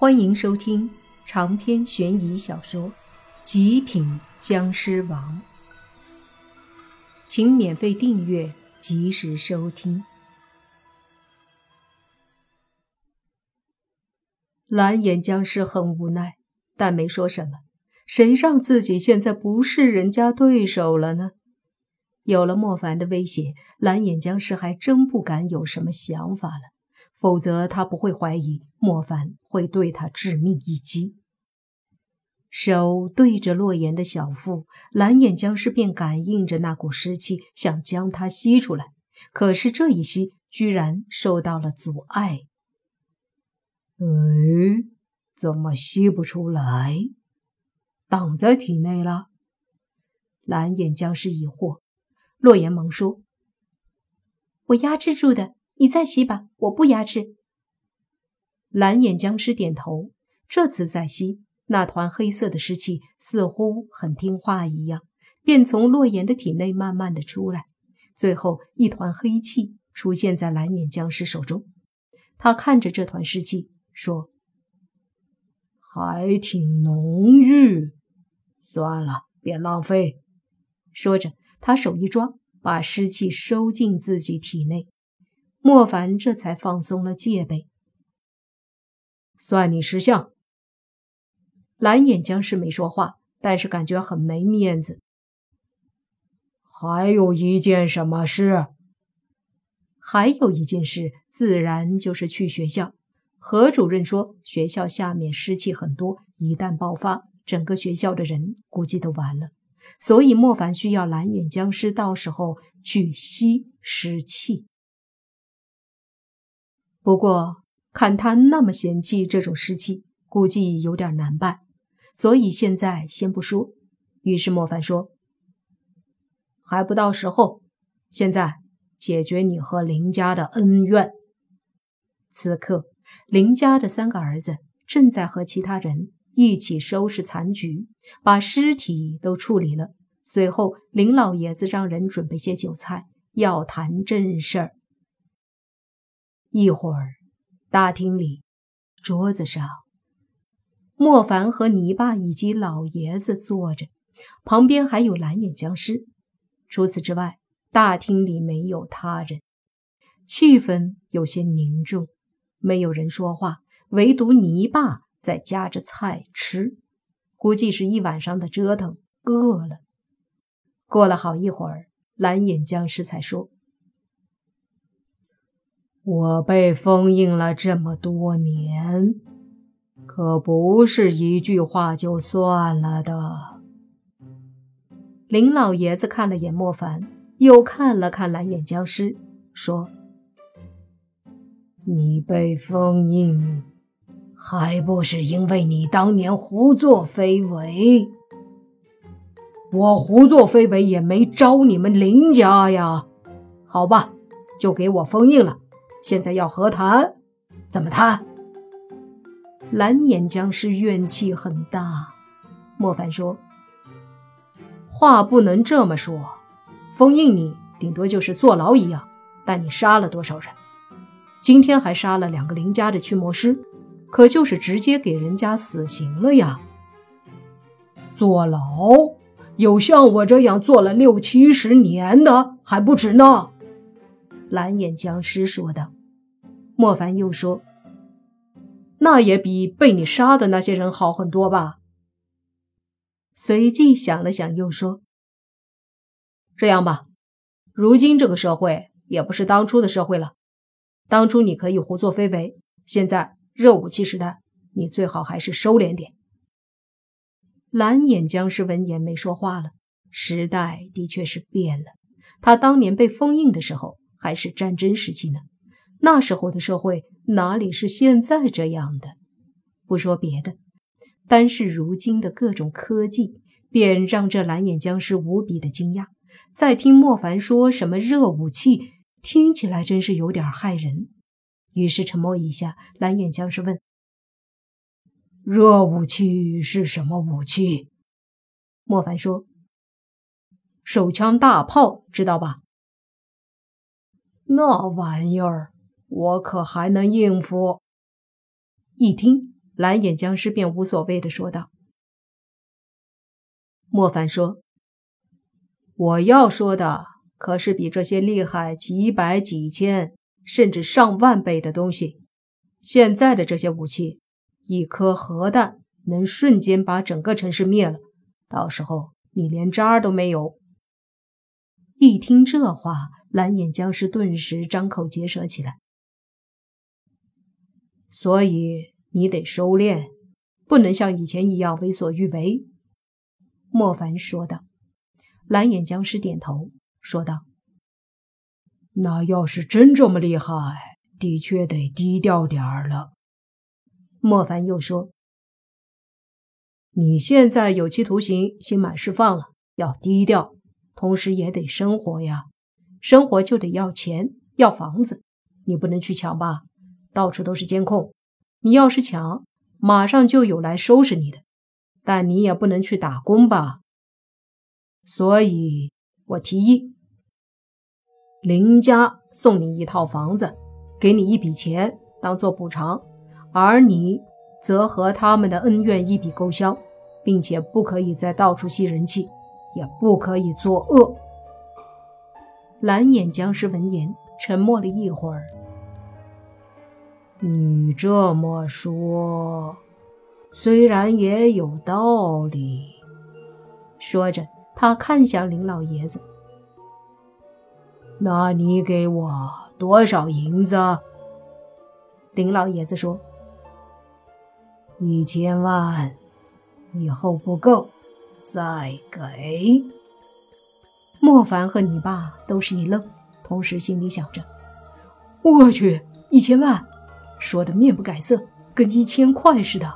欢迎收听长篇悬疑小说《极品僵尸王》，请免费订阅，及时收听。蓝眼僵尸很无奈，但没说什么。谁让自己现在不是人家对手了呢？有了莫凡的威胁，蓝眼僵尸还真不敢有什么想法了。否则，他不会怀疑莫凡会对他致命一击。手对着洛言的小腹，蓝眼僵尸便感应着那股湿气，想将它吸出来。可是这一吸，居然受到了阻碍。哎，怎么吸不出来？挡在体内了？蓝眼僵尸疑惑。洛言忙说：“我压制住的。”你再吸吧，我不压制。蓝眼僵尸点头，这次再吸，那团黑色的湿气似乎很听话一样，便从洛言的体内慢慢的出来，最后一团黑气出现在蓝眼僵尸手中。他看着这团湿气，说：“还挺浓郁，算了，别浪费。”说着，他手一抓，把湿气收进自己体内。莫凡这才放松了戒备，算你识相。蓝眼僵尸没说话，但是感觉很没面子。还有一件什么事？还有一件事，自然就是去学校。何主任说，学校下面湿气很多，一旦爆发，整个学校的人估计都完了。所以莫凡需要蓝眼僵尸，到时候去吸湿气。不过，看他那么嫌弃这种湿气，估计有点难办，所以现在先不说。于是莫凡说：“还不到时候，现在解决你和林家的恩怨。”此刻，林家的三个儿子正在和其他人一起收拾残局，把尸体都处理了。随后，林老爷子让人准备些酒菜，要谈正事儿。一会儿，大厅里，桌子上，莫凡和泥巴以及老爷子坐着，旁边还有蓝眼僵尸。除此之外，大厅里没有他人，气氛有些凝重，没有人说话，唯独泥巴在夹着菜吃，估计是一晚上的折腾，饿了。过了好一会儿，蓝眼僵尸才说。我被封印了这么多年，可不是一句话就算了的。林老爷子看了眼莫凡，又看了看蓝眼僵尸，说：“你被封印，还不是因为你当年胡作非为？我胡作非为也没招你们林家呀。好吧，就给我封印了。”现在要和谈，怎么谈？蓝眼僵尸怨气很大。莫凡说：“话不能这么说，封印你顶多就是坐牢一样。但你杀了多少人？今天还杀了两个林家的驱魔师，可就是直接给人家死刑了呀！坐牢有像我这样坐了六七十年的还不止呢。”蓝眼僵尸说道。莫凡又说：“那也比被你杀的那些人好很多吧？”随即想了想，又说：“这样吧，如今这个社会也不是当初的社会了。当初你可以胡作非为，现在热武器时代，你最好还是收敛点。”蓝眼僵尸闻言没说话了。时代的确是变了，他当年被封印的时候。还是战争时期呢，那时候的社会哪里是现在这样的？不说别的，单是如今的各种科技，便让这蓝眼僵尸无比的惊讶。再听莫凡说什么热武器，听起来真是有点害人。于是沉默一下，蓝眼僵尸问：“热武器是什么武器？”莫凡说：“手枪、大炮，知道吧？”那玩意儿，我可还能应付。一听，蓝眼僵尸便无所谓的说道。莫凡说：“我要说的可是比这些厉害几百几千甚至上万倍的东西。现在的这些武器，一颗核弹能瞬间把整个城市灭了，到时候你连渣都没有。”一听这话，蓝眼僵尸顿时张口结舌起来。所以你得收敛，不能像以前一样为所欲为。”莫凡说道。蓝眼僵尸点头说道：“那要是真这么厉害，的确得低调点儿了。”莫凡又说：“你现在有期徒刑刑满释放了，要低调，同时也得生活呀。生活就得要钱，要房子，你不能去抢吧？”到处都是监控，你要是抢，马上就有来收拾你的。但你也不能去打工吧？所以我提议，林家送你一套房子，给你一笔钱当做补偿，而你则和他们的恩怨一笔勾销，并且不可以再到处吸人气，也不可以作恶。蓝眼僵尸闻言沉默了一会儿。你这么说，虽然也有道理。说着，他看向林老爷子：“那你给我多少银子？”林老爷子说：“一千万，以后不够再给。”莫凡和你爸都是一愣，同时心里想着：“我去，一千万！”说的面不改色，跟一千块似的。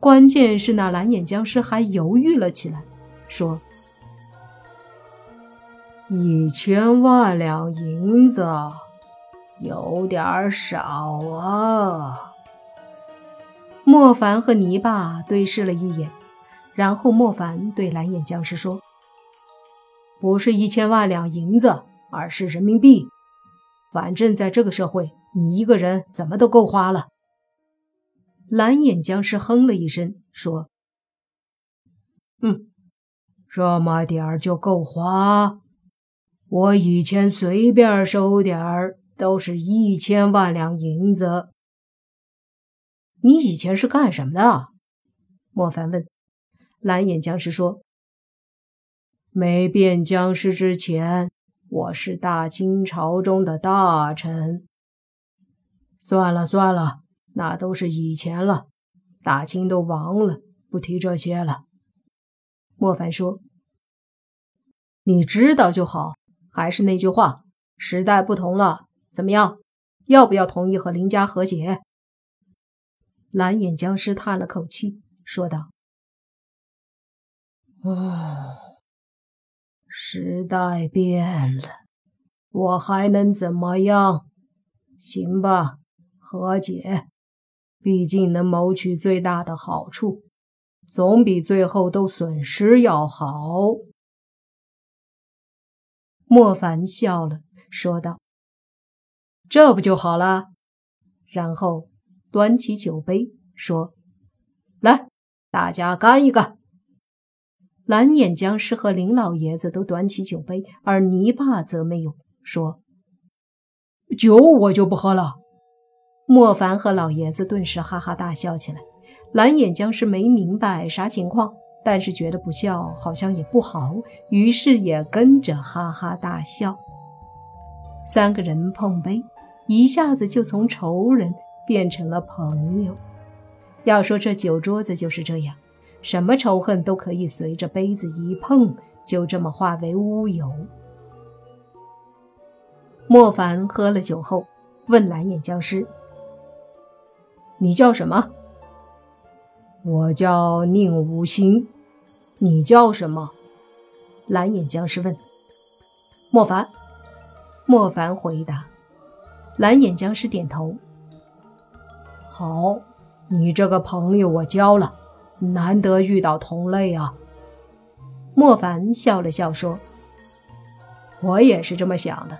关键是那蓝眼僵尸还犹豫了起来，说：“一千万两银子，有点少啊。”莫凡和泥巴对视了一眼，然后莫凡对蓝眼僵尸说：“不是一千万两银子，而是人民币。反正在这个社会。”你一个人怎么都够花了。蓝眼僵尸哼了一声，说：“嗯，这么点儿就够花。我以前随便收点儿都是一千万两银子。你以前是干什么的？”莫凡问。蓝眼僵尸说：“没变僵尸之前，我是大清朝中的大臣。”算了算了，那都是以前了，大清都亡了，不提这些了。莫凡说：“你知道就好。还是那句话，时代不同了，怎么样？要不要同意和林家和解？”蓝眼僵尸叹了口气，说道：“ 啊，时代变了，我还能怎么样？行吧。”和解，毕竟能谋取最大的好处，总比最后都损失要好。莫凡笑了，说道：“这不就好了？”然后端起酒杯说：“来，大家干一个。”蓝眼僵尸和林老爷子都端起酒杯，而泥巴则没有说：“酒我就不喝了。”莫凡和老爷子顿时哈哈大笑起来。蓝眼僵尸没明白啥情况，但是觉得不笑好像也不好，于是也跟着哈哈大笑。三个人碰杯，一下子就从仇人变成了朋友。要说这酒桌子就是这样，什么仇恨都可以随着杯子一碰，就这么化为乌有。莫凡喝了酒后，问蓝眼僵尸。你叫什么？我叫宁无心。你叫什么？蓝眼僵尸问。莫凡。莫凡回答。蓝眼僵尸点头。好，你这个朋友我交了，难得遇到同类啊。莫凡笑了笑说：“我也是这么想的，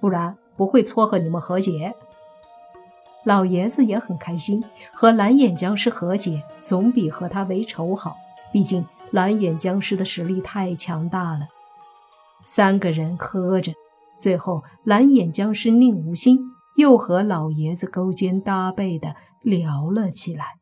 不然不会撮合你们和解。”老爷子也很开心，和蓝眼僵尸和解总比和他为仇好。毕竟蓝眼僵尸的实力太强大了。三个人磕着，最后蓝眼僵尸宁无心又和老爷子勾肩搭背的聊了起来。